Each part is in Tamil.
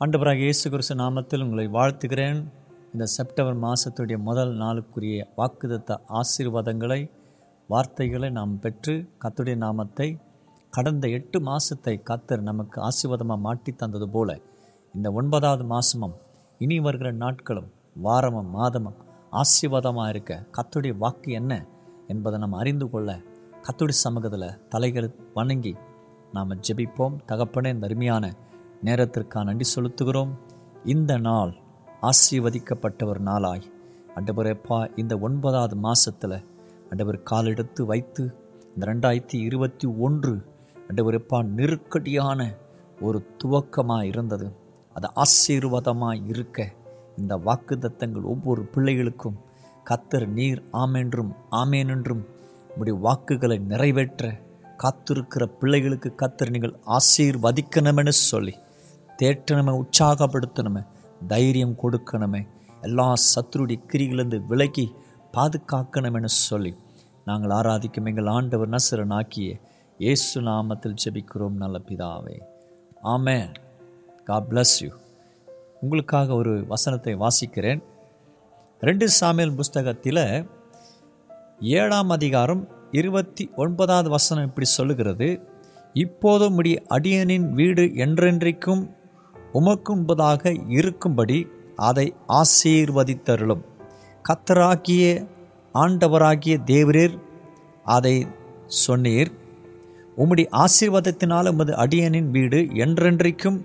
ஆண்டவராக இயேசு கிறிஸ்து நாமத்தில் உங்களை வாழ்த்துகிறேன். இந்த செப்டம்பர் மாதத்துடைய முதல் நாளுக்குரிய வாக்குதத்த ஆசீர்வாதங்களை வார்த்தைகளை நாம் பெற்று கத்துடைய நாமத்தை கடந்த எட்டு மாதத்தை கத்தர் நமக்கு ஆசீர்வாதமாக மாட்டி தந்தது போல இந்த ஒன்பதாவது மாதமும் இனி வருகிற நாட்களும் வாரமும் மாதமும் ஆசீர்வாதமாக இருக்க கத்துடைய வாக்கு என்ன என்பதை நாம் அறிந்து கொள்ள கத்துடைய சமூகத்தில் தலைகள் வணங்கி நாம் ஜெபிப்போம். தகப்பனே இந்த அருமையான நேரத்திற்காக நன்றி செலுத்துகிறோம். இந்த நாள் ஆசீர்வதிக்கப்பட்ட ஒரு நாளாய் அண்டபுரப்பா இந்த ஒன்பதாவது மாதத்தில் அண்டவர் காலெடுத்து வைத்து இந்த ரெண்டாயிரத்தி இருபத்தி ஒன்று அண்டவரப்பா நெருக்கடியான ஒரு துவக்கமாக இருந்தது. அது ஆசீர்வாதமாக இருக்க இந்த வாக்குத்தத்தங்கள் ஒவ்வொரு பிள்ளைகளுக்கும் கத்தர் நீர் ஆமென்றும் ஆமேன் என்றும் உடைய வாக்குகளை நிறைவேற்ற காத்திருக்கிற பிள்ளைகளுக்கு கத்தர் நீங்கள் ஆசீர்வதிக்கணுமென்னு சொல்லி தேற்றணுமே உற்சாகப்படுத்தணுமே தைரியம் கொடுக்கணுமே எல்லா சத்துருடைய கிரிகளிலிருந்து விலகி பாதுகாக்கணுமென்னு சொல்லி நாங்கள் ஆராதிக்கும் எங்கள் ஆண்டவர் நசரனாக்கிய இயேசு நாமத்தில் ஜெபிக்கிறோம் நல்ல பிதாவே. ஆமே காட் பிளஸ் யூ உங்களுக்காக ஒரு வசனத்தை வாசிக்கிறேன். ரெண்டு சாமியல் புஸ்தகத்தில் ஏழாம் அதிகாரம் இருபத்தி ஒன்பதாவது வசனம் இப்படி சொல்லுகிறது. இப்போதும் முடிய அடியனின் வீடு என்றென்றைக்கும் உமக்கும்பதாக இருக்கும்படி அதை ஆசீர்வதித்தருளும். கத்தராகிய ஆண்டவராகிய தேவரீர் அதை சொன்னீர். உம்முடைய ஆசீர்வாதத்தினால் உமது அடியனின் வீடு என்றென்றைக்கும்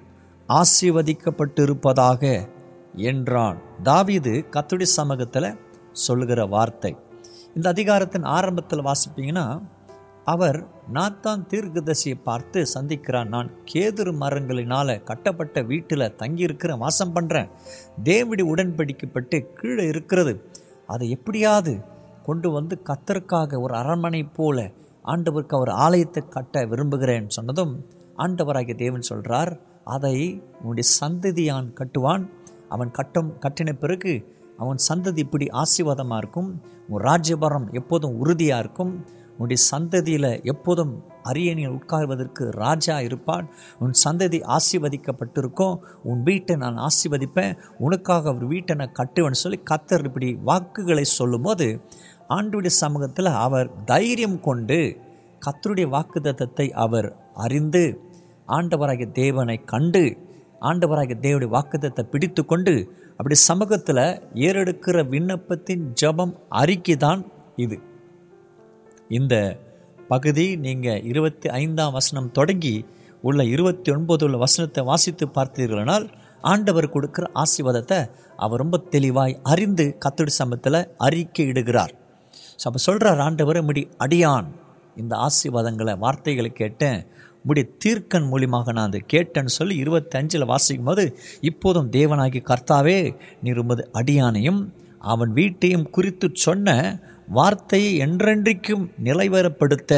ஆசீர்வதிக்கப்பட்டிருப்பதாக என்றான். தாவிது கத்துடி சமூகத்தில் சொல்லுகிற வார்த்தை. இந்த அதிகாரத்தின் ஆரம்பத்தில் வாசிப்பீங்கன்னா அவர் நாத்தான் தீர்க்கதரிசியை பார்த்து சந்திக்கிறான். நான் கேதுரு மரங்களினால் கட்டப்பட்ட வீட்டில் தங்கியிருக்கிற வாசம் பண்ணுறேன் தேவடி உடன்படிக்கப்பட்டு கீழே இருக்கிறது. அதை எப்படியாவது கொண்டு வந்து கத்தருக்காக ஒரு அரண்மனை போல ஆண்டவருக்கு அவர் ஆலயத்தை கட்ட விரும்புகிறேன் சொன்னதும் ஆண்டவராகிய தேவன் சொல்கிறார் அதை உன்னுடைய சந்ததியான் கட்டுவான். அவன் கட்டம் கட்டின பிறகு அவன் சந்ததி இப்படி ஆசீர்வாதமாக இருக்கும். உன் ராஜ்யபாரம் எப்போதும் உறுதியாக இருக்கும். உன்னுடைய சந்ததியில் எப்போதும் அரியணையில் உட்கார்வதற்கு ராஜா இருப்பான் உன் சந்ததி ஆசீர்வதிக்கப்பட்டிருக்கும். உன் வீட்டை நான் ஆசீர்வதிப்பேன். உனக்காக அவர் வீட்டை நான் கட்டுவேன்னு சொல்லி கத்தர் இப்படி வாக்குகளை சொல்லும்போது ஆண்டுடைய சமூகத்தில் அவர் தைரியம் கொண்டு கத்தருடைய வாக்குதத்தத்தை அவர் அறிந்து ஆண்டவராகிய தேவனை கண்டு ஆண்டவராகிய தேவனுடைய வாக்குதத்தை பிடித்து கொண்டு அப்படி சமூகத்தில் ஏறெடுக்கிற விண்ணப்பத்தின் ஜபம் அறிக்கை தான் இது. இந்த பகுதி நீங்கள் இருபத்தி ஐந்தாம் வசனம் தொடங்கி உள்ள இருபத்தி ஒன்பது உள்ள வசனத்தை வாசித்து பார்த்தீர்களானால் ஆண்டவர் கொடுக்குற ஆசீர்வாதத்தை அவர் ரொம்ப தெளிவாய் அறிந்து கத்தடி சமத்தில் அறிக்கை இடுகிறார் ஸோ அப்போ சொல்கிறார் ஆண்டவர் முடி அடியான். இந்த ஆசீர்வாதங்களை வார்த்தைகளை கேட்டேன். முடி தீர்க்கன் மூலியமாக நான் அதை கேட்டேன்னு சொல்லி இருபத்தஞ்சில் வாசிக்கும் போது இப்போதும் தேவனாகி கர்த்தாவே நீ ரொம்ப அடியானையும் அவன் வீட்டையும் குறித்து சொன்ன வார்த்தையை என்றென்றைக்கும் நிலைவரப்படுத்த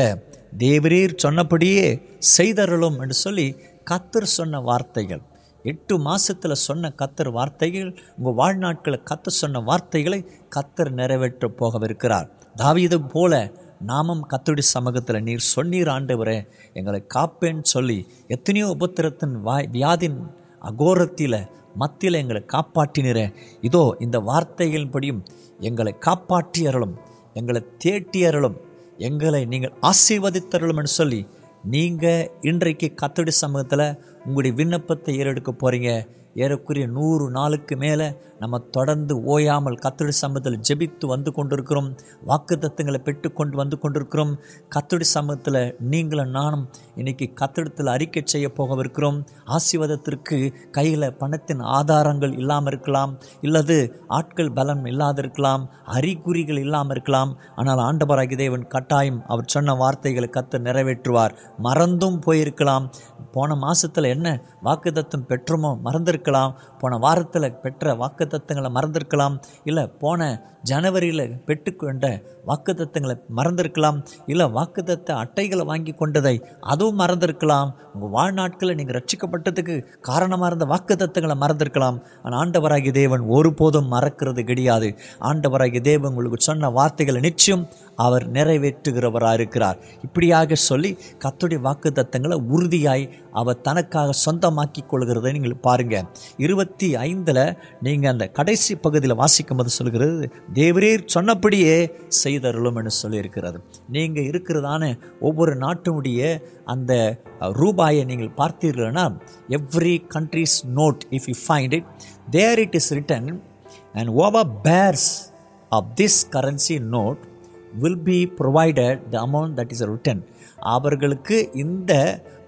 தேவரீர் சொன்னபடியே செய்தருளும் என்று சொல்லி கத்தர் சொன்ன வார்த்தைகள். எட்டு மாதத்தில் சொன்ன கத்தர் வார்த்தைகள் உங்கள் வாழ்நாட்களில் கத்தர் சொன்ன வார்த்தைகளை கத்தர் நிறைவேற்ற போகவிருக்கிறார். தாவியது போல நாமும் கத்துடி சமூகத்தில் நீர் சொன்னீர் ஆண்டவரே எங்களை காப்பேன்னு சொல்லி எத்தனையோ உபத்திரத்தின் வாய் வியாதின் அகோரத்தில் மத்தியில் எங்களை காப்பாற்றினரே. இதோ இந்த வார்த்தைகளின்படியும் எங்களை காப்பாற்றி அருளும் எங்களை தேட்டி அருளும் எங்களை நீங்கள் ஆசீர்வதித்தருளும் என்று சொல்லி நீங்கள் இன்றைக்கு கத்தடி சமூகத்தில் உங்களுடைய விண்ணப்பத்தை ஏறெடுக்க போகிறீங்க ஏறக்குறைய நூறு நாளுக்கு மேலே நம்ம தொடர்ந்து ஓயாமல் கத்தடி சமூகத்தில் ஜெபித்து வந்து கொண்டிருக்கிறோம். வாக்கு தத்துவங்களை பெற்றுக்கொண்டு வந்து கொண்டிருக்கிறோம். கத்தடி சமூகத்தில் நீங்களும் நானும் இன்னைக்கு கத்தடத்தில் அறிக்கை செய்ய போகவிருக்கிறோம். ஆசீர்வாதத்திற்கு கையில் பணத்தின் ஆதாரங்கள் இல்லாமல் இருக்கலாம். இல்லது ஆட்கள் பலம் இல்லாதிருக்கலாம் அறிகுறிகள் இல்லாமல் இருக்கலாம். ஆனால் ஆண்டவராகி தேவன் கட்டாயம் அவர் சொன்ன வார்த்தைகளை கத்து நிறைவேற்றுவார். மறந்தும் போயிருக்கலாம். போன மாதத்தில் என்ன வாக்குதத்தம் பெற்றோமோ மறந்திருக்கலாம். போன வாரத்தில் பெற்ற வாக்குத்தத்தங்களை மறந்திருக்கலாம். இல்லை போன ஜனவரியில் பெற்றுக்கொண்ட வாக்குத்தத்தங்களை மறந்திருக்கலாம். இல்லை வாக்குத்தத்த அட்டைகளை வாங்கி கொண்டதை அதுவும் மறந்திருக்கலாம். உங்கள் வாழ்நாட்களில் நீங்கள் ரட்சிக்கப்பட்டதுக்கு காரணமாக இருந்த வாக்குத்தத்தங்களை மறந்திருக்கலாம். ஆனால் ஆண்டவராகிய தேவன் ஒருபோதும் மறக்கிறது கிடையாது. ஆண்டவராகிய தேவன் உங்களுக்கு சொன்ன வார்த்தைகளை நிச்சயம் அவர் நிறைவேற்றுகிறவராக இருக்கிறார் இப்படியாக சொல்லி கத்துடைய வாக்கு தத்தங்களை உறுதியாய் அவர் தனக்காக சொந்தமாக்கி கொள்கிறதை நீங்கள் பாருங்கள் இருபத்தி ஐந்தில் நீங்கள் அந்த கடைசி பகுதியில் வாசிக்கும் போது சொல்கிறது தேவரீர் சொன்னபடியே செய்தருளும் என்று சொல்லியிருக்கிறது. நீங்கள் இருக்கிறதான ஒவ்வொரு நாட்டினுடைய அந்த ரூபாயை நீங்கள் பார்த்தீர்கள்னா every country's note if you find it there it is written and over pairs of this currency note will be provided the amount that is written அவர்களுக்கு இந்த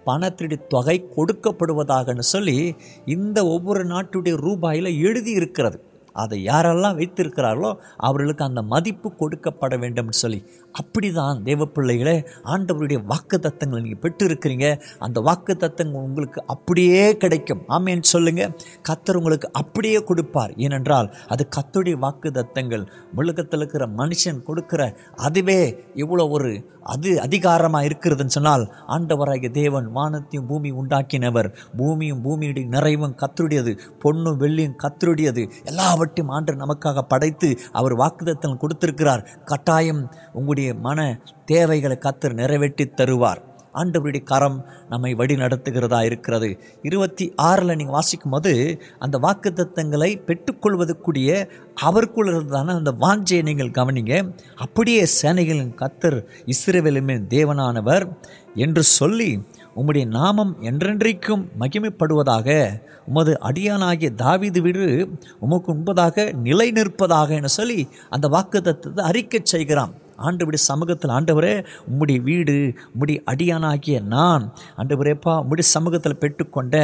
பணத்திடி தொகை கொடுக்கப்படுவதாகன்னு சொல்லி இந்த ஒவ்வொரு நாட்டுடைய ரூபாயில் எழுதி இருக்கிறது. அதை யாரெல்லாம் வைத்திருக்கிறார்களோ அவர்களுக்கு அந்த மதிப்பு கொடுக்கப்பட வேண்டும் சொல்லி. அப்படிதான் தேவ பிள்ளைகளே ஆண்டவருடைய வாக்கு தத்தங்களை நீங்கள் பெற்றிருக்கிறீங்க. அந்த வாக்கு தத்தங்கள் உங்களுக்கு அப்படியே கிடைக்கும். ஆமேன்னு சொல்லுங்கள் கத்தர் உங்களுக்கு அப்படியே கொடுப்பார். ஏனென்றால் அது கத்தருடைய வாக்கு தத்தங்கள் உலகத்தில் இருக்கிற மனுஷன் கொடுக்கிற அதுவே இவ்வளோ ஒரு அது அதிகாரமாக இருக்கிறதுன்னு சொன்னால் ஆண்டவராகிய தேவன் வானத்தையும் பூமி உண்டாக்கினவர். பூமியும் பூமியுடைய நிறைவும் கத்தருடையது பொண்ணும் வெள்ளியும் கத்தருடையது எல்லாவற்றையும் ஆண்டு நமக்காக படைத்து அவர் வாக்குதத்தம் கொடுத்திருக்கிறார். கட்டாயம் உங்களுடைய மன தேவைகளை கத்தர் நிறைவேற்றி தருவார். ஆண்டவருடைய கரம் நம்மை வழி நடத்துகிறதா இருக்கிறது. இருபத்தி ஆறில் நீங்கள் வாசிக்கும் போது அந்த வாக்குத்தத்தங்களை பெற்றுக்கொள்வதற்குரிய அவருக்குள் இருந்ததான அந்த வாஞ்சையை நீங்கள் கவனிங்க. அப்படியே சேனைகளின் கத்தர் இஸ்ரேவேலுமே தேவனானவர் என்று சொல்லி உம்முடைய நாமம் என்றென்றைக்கும் மகிமைப்படுவதாக உமது அடியானாகிய தாவிது வீடு உமக்கு உண்பதாக நிலை நிற்பதாக என சொல்லி அந்த வாக்குத்தத்தத்தை அறிக்கை செய்கிறான். ஆண்டவருடைய சமூகத்தில் ஆண்டவரே உம்முடைய வீடு உம்முடைய அடியானாகிய நான் ஆண்டவரேப்பா உம்முடைய சமூகத்தில் பெற்றுக்கொண்ட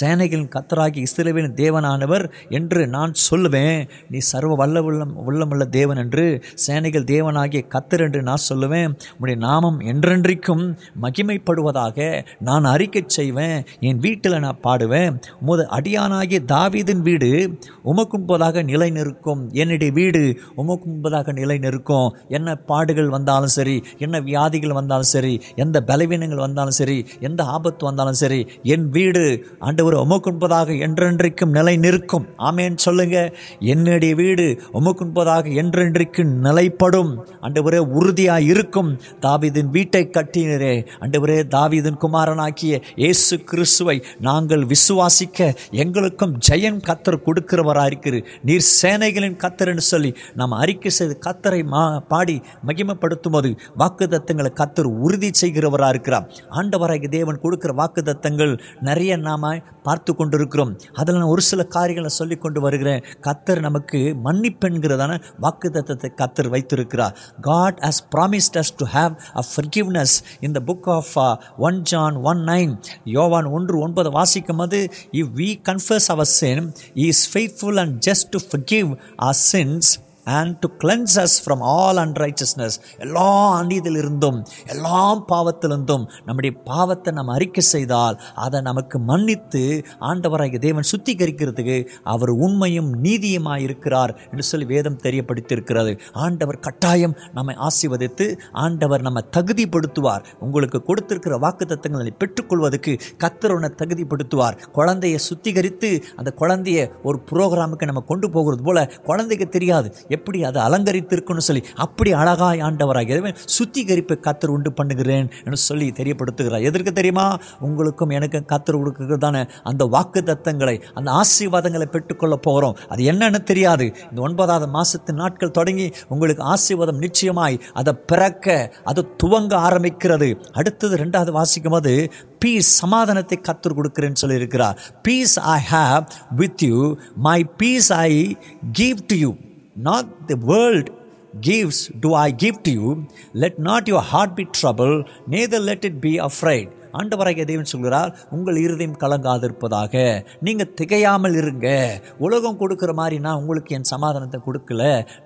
சேனைகளின் கத்தராகிய இஸ்ரேலின் தேவனானவர் என்று நான் சொல்லுவேன். நீ சர்வ வல்ல உள்ளம் உள்ளமுள்ள தேவன் என்று சேனைகள் தேவனாகிய கத்தர் என்று நான் சொல்லுவேன். உம்முடைய நாமம் என்றென்றைக்கும் மகிமைப்படுவதாக நான் அறிக்கை செய்வேன். என் வீட்டில் நான் பாடுவேன். உமது அடியானாகிய தாவீதின் வீடு உமக்கு முன்பதாக நிலை நிற்கும் என்னுடைய வீடு உமக்கு முன்பதாக நிலை நிற்கும் என்ன பா பாடுகள் வந்தாலும் சரி என்ன வியாதிகள் வந்தாலும் சரி எந்த பலவீனங்கள் வந்தாலும் சரி எந்த ஆபத்து வந்தாலும் சரி என் வீடு ஆண்டவர் உமக்குன்பதாக என்றென்றைக்கும் நிலை நிற்கும் ஆமேன்னு சொல்லுங்க. என்னுடைய வீடு உமக்குன்பதாக என்றென்றைக்கும் நிலைப்படும். ஆண்டவரே உறுதியாக இருக்கும் தாவிதின் வீட்டை கட்டினரே. ஆண்டவரே தாவிதின் குமாரனாக்கிய இயேசு கிறிஸ்துவை நாங்கள் விசுவாசிக்க எங்களுக்கும் ஜெயன் கத்தர் கொடுக்கிறவராக இருக்கிறது நீர் சேனைகளின் கத்தர்ன்னு சொல்லி நாம் அறிக்கை செய்து கத்தரை மா பாடி மகிமைப்படுத்தும் போது வாக்கு தத்தங்களை கத்தர் உறுதி செய்கிறவராக இருக்கிறார். ஆண்டவராகிய தேவன் கொடுக்கிற வாக்கு தத்தங்கள் நிறைய நாம் பார்த்து கொண்டிருக்கிறோம். அதில் நான் ஒரு சில காரியங்களை சொல்லி கொண்டு வருகிறேன். கத்தர் நமக்கு மன்னிப்பெண்கிறதான வாக்கு தத்தத்தை கத்தர் வைத்திருக்கிறார். God has promised us to have a forgiveness இந்த book of one John one nine யோவான் ஒன்று ஒன்பது வாசிக்கும் போது if we confess our sin is faithful and just to forgive a sense and to cleanse us from all unrighteousness எல்லா அநீதிலிருந்தும் எல்லா பாவத்திலிருந்தும் நம்முடைய பாவத்தை நம்ம அறிக்கை செய்தால் அதை நமக்கு மன்னித்து ஆண்டவராகிய தேவன் சுத்திகரிக்கிறதுக்கு அவர் உண்மையும் நீதியுமாய் இருக்கிறார் என்று சொல்லி வேதம் தெரியப்படுத்தியிருக்கிறது. ஆண்டவர் கட்டாயம் நம்மை ஆசீர்வதித்து ஆண்டவர் நம்ம தகுதிப்படுத்துவார். உங்களுக்கு கொடுத்திருக்கிற வாக்கு தத்துவங்களை பெற்றுக்கொள்வதற்கு கத்தர் தகுதிப்படுத்துவார். குழந்தையை சுத்திகரித்து அந்த குழந்தைய ஒரு ப்ரோக்ராமுக்கு நம்ம கொண்டு போகிறது போல குழந்தைக்கு தெரியாது. எப்படி அதை அலங்கரித்திருக்குன்னு சொல்லி அப்படி அழகாய் ஆண்டவராக இறைவன் சுத்திகரிப்பை கத்தர் உண்டு பண்ணுகிறேன் என்று சொல்லி தெரியப்படுத்துகிறார். எதற்கு தெரியுமா? உங்களுக்கும் எனக்கும் கத்தர் கொடுக்கிறதான அந்த வாக்கு தத்தங்களை அந்த ஆசீர்வாதங்களை பெற்றுக்கொள்ள போகிறோம். அது என்னன்னு தெரியாது. இந்த ஒன்பதாவது மாசத்து நாட்கள் தொடங்கி உங்களுக்கு ஆசீர்வாதம் நிச்சயமாய் அதை பிறக்க அது துவங்க ஆரம்பிக்கிறது. அடுத்தது ரெண்டாவது வாசிக்கும் போது பீஸ் சமாதானத்தை கத்தர் கொடுக்கிறேன்னு சொல்லியிருக்கிறார். Peace I have with you my peace I give to you not the world gives do I give to you. Let not your heart be troubled, neither let it be afraid. ஆண்டவராகிய தேவன் சொல்கிறார் உங்கள் இருதயம் கலங்காதிருப்பதாக. நீங்கள் திகையாமல் இருங்க. உலகம் கொடுக்குற மாதிரி நான் உங்களுக்கு என் சமாதானத்தை கொடுக்கல.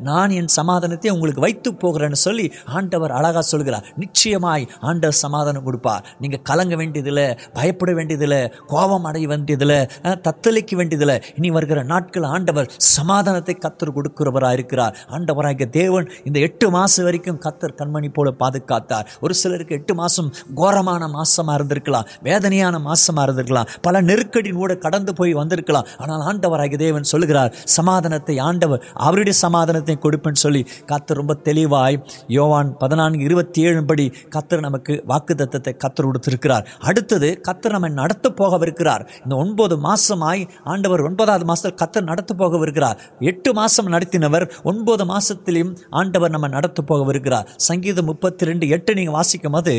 நான் என் சமாதானத்தை உங்களுக்கு வைத்து போகிறேன்னு சொல்லி ஆண்டவர் அழகாக சொல்கிறார். நிச்சயமாய் ஆண்டவர் சமாதானம் கொடுப்பார். நீங்கள் கலங்க வேண்டியதில்லை பயப்பட வேண்டியதில்லை கோபம் அடைய வேண்டியதில்லை தத்தளிக்க வேண்டியதில்லை. இனி வருகிற நாட்கள் ஆண்டவர் சமாதானத்தை கத்தர் கொடுக்கிறவராக இருக்கிறார். ஆண்டவராகிய தேவன் இந்த எட்டு மாதம் வரைக்கும் கத்தர் கண்மணி போல பாதுகாத்தார். ஒரு சிலருக்கு எட்டு மாதம் கோரமான மாசமா மாசமா இருந்திருக்கலாம் வேதனையான மாசமா இருந்திருக்கலாம். பல நெருக்கடி கூட கடந்து போய் வந்திருக்கலாம். ஆனால் ஆண்டவராகிய தேவன் சொல்லுகிறார் சமாதானத்தை ஆண்டவர் அவருடைய சமாதானத்தை கொடுப்பேன்னு சொல்லி கத்தர் ரொம்ப தெளிவாய் யோவான் பதினான்கு இருபத்தி ஏழு படி கத்தர் நமக்கு வாக்கு தத்தத்தை கத்தர் கொடுத்திருக்கிறார். அடுத்தது கத்தர் நம்மை நடத்த போகவிருக்கிறார். இந்த ஒன்பது மாசமாய் ஆண்டவர் ஒன்பதாவது மாதத்தில் கத்தர் நடத்த போகவிருக்கிறார். எட்டு மாதம் நடத்தினவர் ஒன்பது மாதத்திலையும் ஆண்டவர் நம்ம நடத்த போகவிருக்கிறார். சங்கீதம் முப்பத்தி ரெண்டு எட்டு நீங்க வாசிக்கும் போது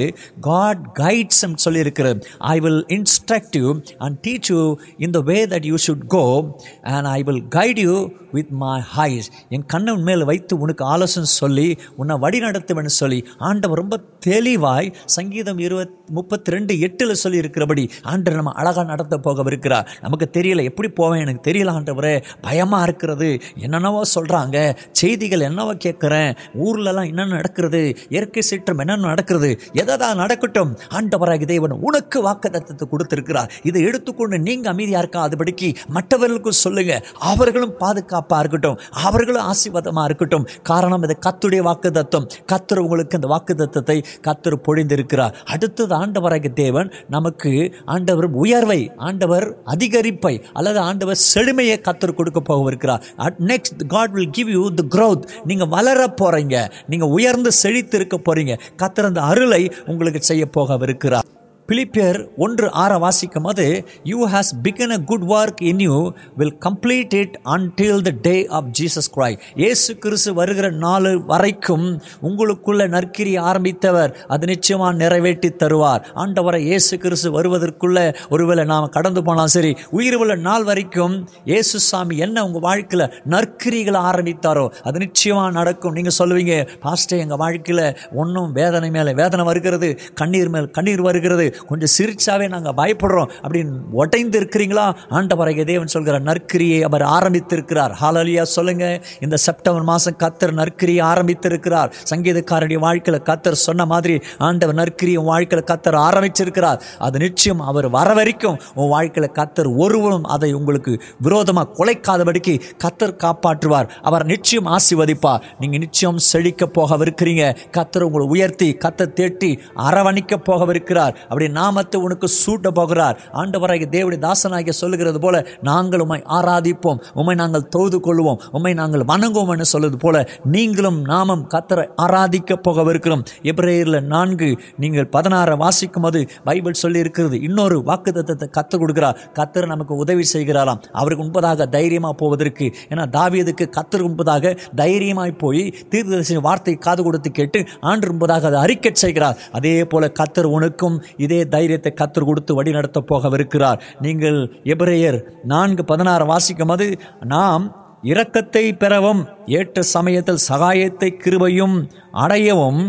காட் கைட்ஸ் சொல்லி சொல்லியிருக்கிறது I will instruct you and teach you in the way that you should go and I will guide you with my eyes என் கண்ணன் மேல் வைத்து உனக்கு ஆலோசனை சொல்லி உன்னை வழி நடத்துவேன்னு சொல்லி ஆண்டவர் ரொம்ப தெளிவாய் சங்கீதம் இருபத் முப்பத்தி ரெண்டு எட்டில் சொல்லி இருக்கிறபடி ஆண்டவர் நம்ம அழகாக நடத்த போகவிருக்கிறார். நமக்கு தெரியல எப்படி போவேன்? எனக்கு தெரியல ஆண்டவரே. பயமாக இருக்கிறது. என்னென்னவோ சொல்கிறாங்க செய்திகள் என்னவோ கேட்குறேன். ஊர்லலாம் என்னென்ன நடக்கிறது? இயற்கை சீற்றம் என்னென்ன நடக்கிறது? எதாவது நடக்கட்டும்? ஆண்டவராக தேவன் உனக்கு வாக்குத்தத்தை கொடுத்திருக்கிறார். இதை எடுத்துக்கொண்டு நீங்க அமைதியா இருக்காதபடிக்கு மற்றவர்களுக்கும் சொல்லுங்க. அவர்களும் பாதுகாப்பா இருக்கட்டும். அவர்களும் ஆசீர்வாதமா இருக்கட்டும். காரணம் இது கத்துடைய வாக்குதத்தம் கத்தர் உங்களுக்கு அந்த வாக்குத்தத்தத்தை கத்தர் பொழிந்திருக்கிறார். அடுத்தது ஆண்டவராக தேவன் நமக்கு ஆண்டவர் உயர்வை ஆண்டவர் அதிகரிப்பை அல்லது ஆண்டவர் செழுமையை கத்தர் கொடுக்க போகவிருக்கிறார். Next God will give you the growth நீங்க வளர போறீங்க. நீங்க உயர்ந்து செழித்து இருக்க போறீங்க. கத்தர் அந்த அருளை உங்களுக்கு செய்ய போகவிருக்கிறார். பிலிப்பியர் ஒன்று ஆற வாசிக்கும் போது you has begun a good work in you will complete it until the day of Jesus கிராய் ஏசு கிறிஸ்து வருகிற நாள் வரைக்கும் உங்களுக்குள்ள நற்கிரி ஆரம்பித்தவர் அது நிச்சயமாக நிறைவேற்றி தருவார். ஆண்டவரை இயேசு கிறிஸ்து வருவதற்குள்ள ஒருவேளை நாம் கடந்து போனால் சரி உயிர் உள்ள நாள் வரைக்கும் இயேசு சாமி என்ன உங்கள் வாழ்க்கையில் நற்கிரிகளை ஆரம்பித்தாரோ அது நிச்சயமாக நடக்கும். நீங்கள் சொல்லுவீங்க பாஸ்டே எங்கள் வாழ்க்கையில் ஒன்றும் வேதனை மேலே வேதனை வருகிறது கண்ணீர் மேல் கண்ணீர் வருகிறது கொஞ்சம் சிரிச்சாவே நாங்கள் பயப்படுறோம். அப்படின்னு உடைந்து இருக்கிறீங்களா ஆண்டவரைய தேவன் சொல்கிற நற்கிரியை அவர் ஆரம்பித்திருக்கிறார். ஹாலலியா சொல்லுங்க. இந்த செப்டம்பர் மாதம் கத்தர் நற்கிரியை ஆரம்பித்திருக்கிறார். சங்கீதக்காரனுடைய வாழ்க்கையில் கத்தர் சொன்ன மாதிரி ஆண்டவர் நற்கிரியும் உன் வாழ்க்கையில் கத்தர் ஆரம்பிச்சிருக்கிறார். அது நிச்சயம் அவர் வர வரைக்கும் உன் வாழ்க்கையில் கத்தர் ஒருவரும் அதை உங்களுக்கு விரோதமாக குலைக்காதபடிக்கு கத்தர் காப்பாற்றுவார். அவர் நிச்சயம் ஆசிர்வதிப்பார். நீங்கள் நிச்சயம் செழிக்க போகவிருக்கிறீங்க. கத்தர் உங்களை உயர்த்தி கத்தை தேட்டி அரவணிக்க போகவிருக்கிறார். அப்படி நாமத்தை உனக்கு சூட்ட போகிறார். ஆண்டவராகிய தேவடைய தாசனாகிய சொல்லுகிறது போல நாங்கள் உம்மை ஆராதிப்போம். உம்மை நாங்கள் தொழுது கொள்வோம் உம்மை நாங்கள் வணங்குவோம் என்று சொல்வது போல நீங்களும் நாமம் கத்தரை ஆராதிக்க போகவிருக்கிறோம். எப்ரேயரில் நான்கு நீங்கள் பதினாறு வாசிக்கும் போது பைபிள் சொல்லி இருக்கிறது இன்னொரு தத்துவத்தை கற்றுக் கொடுக்கிறார். கத்தர் நமக்கு உதவி செய்கிறாராம். அவருக்கு முன்பதாக தைரியமாக போவதற்கு. ஏன்னா தாவியதுக்கு கத்தர் முன்பதாக தைரியமாய் போய் தீர்க்கதரிசி வார்த்தை காது கொடுத்து கேட்டு ஆண்டு முன்பதாக அதை அறிக்கை செய்கிறார். அதே போல கத்தர் உனக்கும் இதே தைரியத்தை கத்தர் கொடுத்து வழி நடத்த போகவிருக்கிறார். நீங்கள் எபிரேயர் நான்கு பதினாறு வாசிக்கும் போது நாம் இரக்கத்தை பெறவும் ஏற்ற சமயத்தில் சகாயத்தை கிருபையும் அடையவும்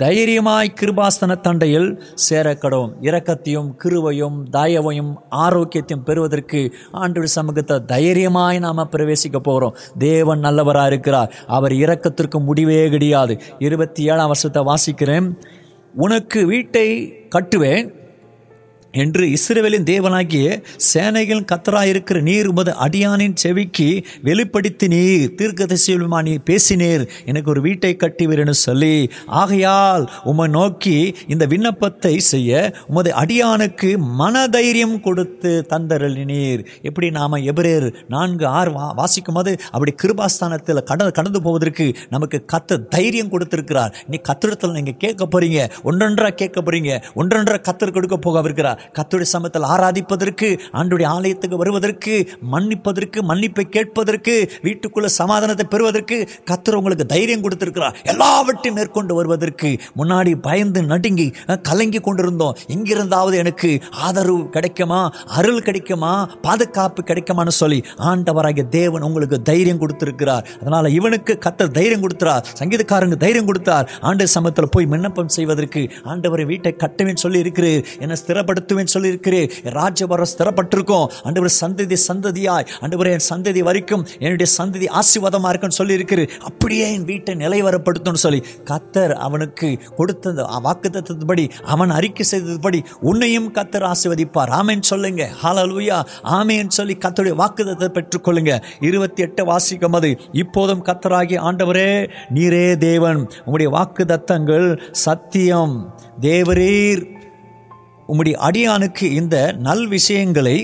தைரியமாய் கிருபாசன தண்டையில் சேரக்கடவும் இரக்கத்தையும் கிருவையும் தயவையும் ஆரோக்கியத்தையும் பெறுவதற்கு ஆண்டு சமூகத்தை தைரியமாய் நாம பிரவேசிக்க போகிறோம் தேவன் நல்லவராக இருக்கிறார். அவர் இரக்கத்திற்கு முடிவே கிடையாது. இருபத்தி ஏழாம் வருஷத்தை வாசிக்கிறேன். உனக்கு வீட்டை கட்டுவேன். என்று இஸ்ரேவேலின் தேவனாகிய சேனைகள் கத்தராயிருக்கிற நீர் உமது அடியானின் செவிக்கு வெளிப்படுத்தி நீர் தீர்க்கதரிசியுமா நீ பேசினீர். எனக்கு ஒரு வீட்டை கட்டிவீர்னு சொல்லி ஆகையால் உம்மை நோக்கி இந்த விண்ணப்பத்தை செய்ய உமது அடியானுக்கு மனதைரியம் கொடுத்து தந்தருளினீர். எப்படி நாம் எபிரேர் நான்கு ஆறு வா வாசிக்கும் போது அப்படி கிருபாஸ்தானத்தில் கடந்து கடந்து போவதற்கு நமக்கு கத்த தைரியம் கொடுத்திருக்கிறார். நீ கத்திரத்தில் நீங்கள் கேட்க போறீங்க ஒன்றொன்றா கேட்க போறீங்க ஒன்றொன்றா கத்தர் கொடுக்க போகவிருக்கிறார். கத்துடைய சமத்தில் ஆராதிப்பதற்கு ஆண்டுடைய ஆலயத்துக்கு வருவதற்கு மன்னிப்பதற்கு மன்னிப்பை கேட்பதற்கு வீட்டுக்குள்ள சமாதானத்தை பெறுவதற்கு கத்துற உங்களுக்கு தைரியம் கொடுத்திருக்கிறார். எல்லாவற்றையும் மேற்கொண்டு வருவதற்கு முன்னாடி பயந்து நடுங்கி கலங்கி கொண்டிருந்தோம். எங்கிருந்தாவது எனக்கு ஆதரவு கிடைக்குமா? அருள் கிடைக்குமா? பாதுகாப்பு கிடைக்குமான்னு சொல்லி ஆண்டவராகிய தேவன் உங்களுக்கு தைரியம் கொடுத்திருக்கிறார். அதனால இவனுக்கு கத்தர் தைரியம் கொடுத்தார் சங்கீதக்காரங்க தைரியம் கொடுத்தார். ஆண்டு சமத்தில் போய் விண்ணப்பம் செய்வதற்கு ஆண்டவரை வீட்டை கட்டுவேன் சொல்லி இருக்கிறேன் என்னை ஸ்திரப்படுத்த சொல்லி இருக்கிறேன் ராஜபரம் ஸ்திரப்பட்டிருக்கும் அண்டவர் சந்ததி சந்ததியாய். அண்டவர் என் சந்ததி வரைக்கும் என்னுடைய சந்ததி ஆசீர்வாதமா இருக்குன்னு சொல்லியிருக்கிறேன் அப்படியே என் வீட்டை நிலைவரப்படுத்தும்னு சொல்லி கத்தர் அவனுக்கு கொடுத்த வாக்குத்தத்தபடி அவன் அறிக்கை செய்ததுபடி உன்னையும் கத்தர் ஆசிர்வதிப்பார். ஆமேன் சொல்லுங்க. ஹாலலூயா ஆமேன் சொல்லி கத்தருடைய வாக்குத்தத்தை பெற்றுக்கொள்ளுங்க. இருபத்தி எட்டு வாசிக்கும் அது இப்போதும் கத்தராகி ஆண்டவரே நீரே தேவன். உங்களுடைய வாக்கு தத்தங்கள் சத்தியம். தேவரீர். உம்முடைய அடியானுக்கு இந்த நல் விஷயங்களை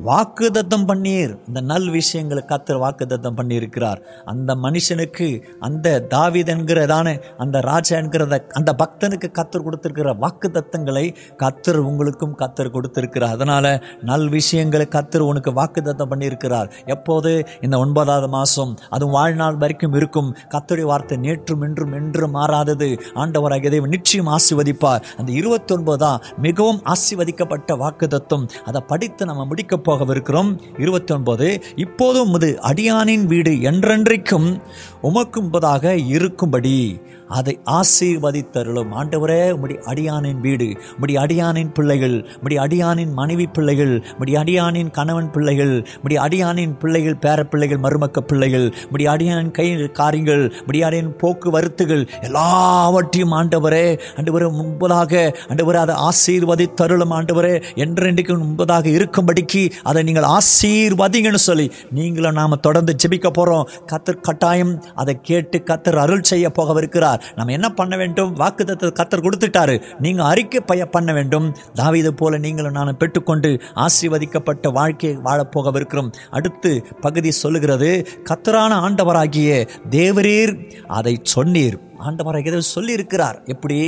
வாக்குதத்தம் பண்ணீர். இந்த நல் விஷயங்களை கத்தர் வாக்குதத்தம் பண்ணியிருக்கிறார். அந்த மனுஷனுக்கு அந்த தாவிதன்கிறதான அந்த ராஜா என்கிறத அந்த பக்தனுக்கு கத்தர் கொடுத்திருக்கிற வாக்குதத்தங்களை கத்தர் உங்களுக்கும் கத்தர் கொடுத்திருக்கிறார். அதனால நல் விஷயங்களை கத்தர் உனக்கு வாக்குதத்தம் பண்ணியிருக்கிறார். எப்போது? இந்த ஒன்பதாவது மாதம் அதுவும் வாழ்நாள் வரைக்கும் இருக்கும். கத்தருடைய வார்த்தை நேற்றும் இன்றும் என்றும் மாறாதது. ஆண்டவராக தேவன் நிச்சயம் ஆசிர்வதிப்பார். அந்த இருபத்தொன்பதாம் மிகவும் ஆசிர்வதிக்கப்பட்ட வாக்குதத்தம் அதை படித்து நம்ம முடிக்க போகவிருக்கிறோம் இருபத்தி ஒன்பது இப்போதும் உமது அடியானின் வீடு என்றென்றைக்கும் உமக்கும்பதாக இருக்கும்படி. அதை ஆசீர்வதித்தருளும். ஆண்டவரே உம்முடைய அடியானின் வீடு உம்முடைய அடியானின் பிள்ளைகள் உம்முடைய அடியானின் மனைவி பிள்ளைகள் உம்முடைய அடியானின் கணவன் பிள்ளைகள் உம்முடைய அடியானின் பிள்ளைகள் பேர பிள்ளைகள் மருமக்க பிள்ளைகள் உம்முடைய அடியானின் கை காரியங்கள் உம்முடைய அடியானின் போக்குவரத்துகள் எல்லாவற்றையும் ஆண்டவரே ஆண்டவரே முன்பதாக ஆண்டவரே அதை ஆசீர்வதித்தருளும் ஆண்டவரே என்றென்றைக்கு முன்பதாக இருக்கும்படிக்கு அதை நீங்கள் ஆசீர்வதிங்கன்னு சொல்லி நீங்களும் நாம் தொடர்ந்து ஜெபிக்க போகிறோம் கத்தர் கட்டாயம் அதை கேட்டு கத்தர் அருள் செய்ய போகவிருக்கிறார். நம்ம என்ன பண்ண வேண்டும்? வாக்குத்தத்தை கத்தர் கொடுத்துட்டாரு. நீங்க அறிக்கை பய பண்ண வேண்டும். தாவீது போல நீங்களும் நான் பெற்றுக்கொண்டு ஆசீர்வதிக்கப்பட்ட வாழ்க்கையை வாழப்போகவிருக்கிறோம். அடுத்து பகுதி சொல்லுகிறது கத்தரான ஆண்டவராகிய தேவரீர் அதை சொன்னீர். ஆண்டவராக ஏதோ சொல்லியிருக்கிறார். எப்படி?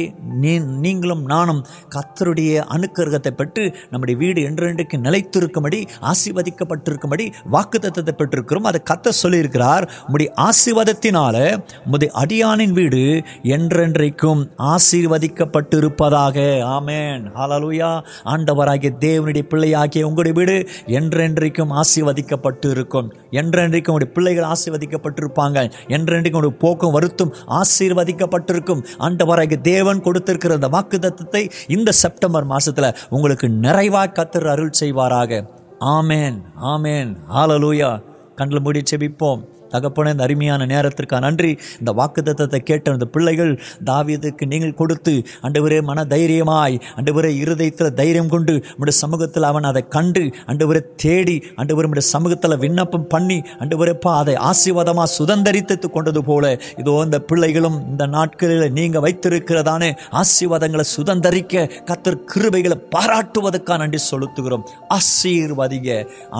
நீ நீங்களும் நானும் கத்தருடைய அணுக்கருகத்தை பெற்று நம்முடைய வீடு என்றென்றைக்கு நிலைத்திருக்கும்படி ஆசீர்வதிக்கப்பட்டிருக்கும்படி வாக்கு தத்தத்தை பெற்றிருக்கிறோம். அதை கத்த சொல்லியிருக்கிறார். உம்முடைய ஆசீர்வாதத்தினால உம்முடைய அடியானின் வீடு என்றென்றைக்கும் ஆசீர்வதிக்கப்பட்டிருப்பதாக. ஆமேன். ஹாலலூயா ஆண்டவராகிய தேவனுடைய பிள்ளையாகிய உங்களுடைய வீடு என்றென்றைக்கும் ஆசீர்வதிக்கப்பட்டு இருக்கும் என்றென்றைக்கும் உங்களுடைய பிள்ளைகள் ஆசீர்வதிக்கப்பட்டிருப்பாங்க. என்றென்றைக்கும் உங்களுடைய போக்கும் வருத்தும் ஆசீர்வதிக்கப்பட்டிருக்கும். ஆண்டவராக தேவன் கொடுத்திருக்கிற அந்த வாக்குத்தத்தத்தை இந்த செப்டம்பர் மாசத்துல உங்களுக்கு நிறைவா கத்தர் அருள் செய்வாராக. ஆமேன் ஆமேன். ஆலலூயா கண்ணில் மூடி செபிப்போம். தகப்பன இந்த அருமையான நேரத்திற்கு நன்றி. இந்த வாக்குத்தத்தை கேட்ட அந்த பிள்ளைகள் தாவியதுக்கு நீங்கள் கொடுத்து அண்டவரே மன தைரியமாய் அண்டவரே இருதயத்தில் தைரியம் கொண்டு நம்முடைய சமூகத்தில் அவன் அதை கண்டு அண்டவரை தேடி அண்டவரை நம்முடைய சமூகத்தில் விண்ணப்பம் பண்ணி அண்டவரப்பா அதை ஆசீர்வாதமாக சுதந்திரித்து கொண்டது போல இதோ இந்த பிள்ளைகளும் இந்த நாட்களில் நீங்கள் வைத்திருக்கிறதானே ஆசீர்வாதங்களை சுதந்திரிக்க கத்தர் கிருபைகளை பாராட்டுவதற்காக நன்றி செலுத்துகிறோம். ஆசீர்வதிங்க.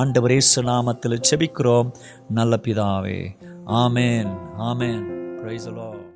ஆண்டவரே நாமத்தில் செபிக்கிறோம் நல்ல பிதாவே. ஆமேன் ஆமேன். Price allow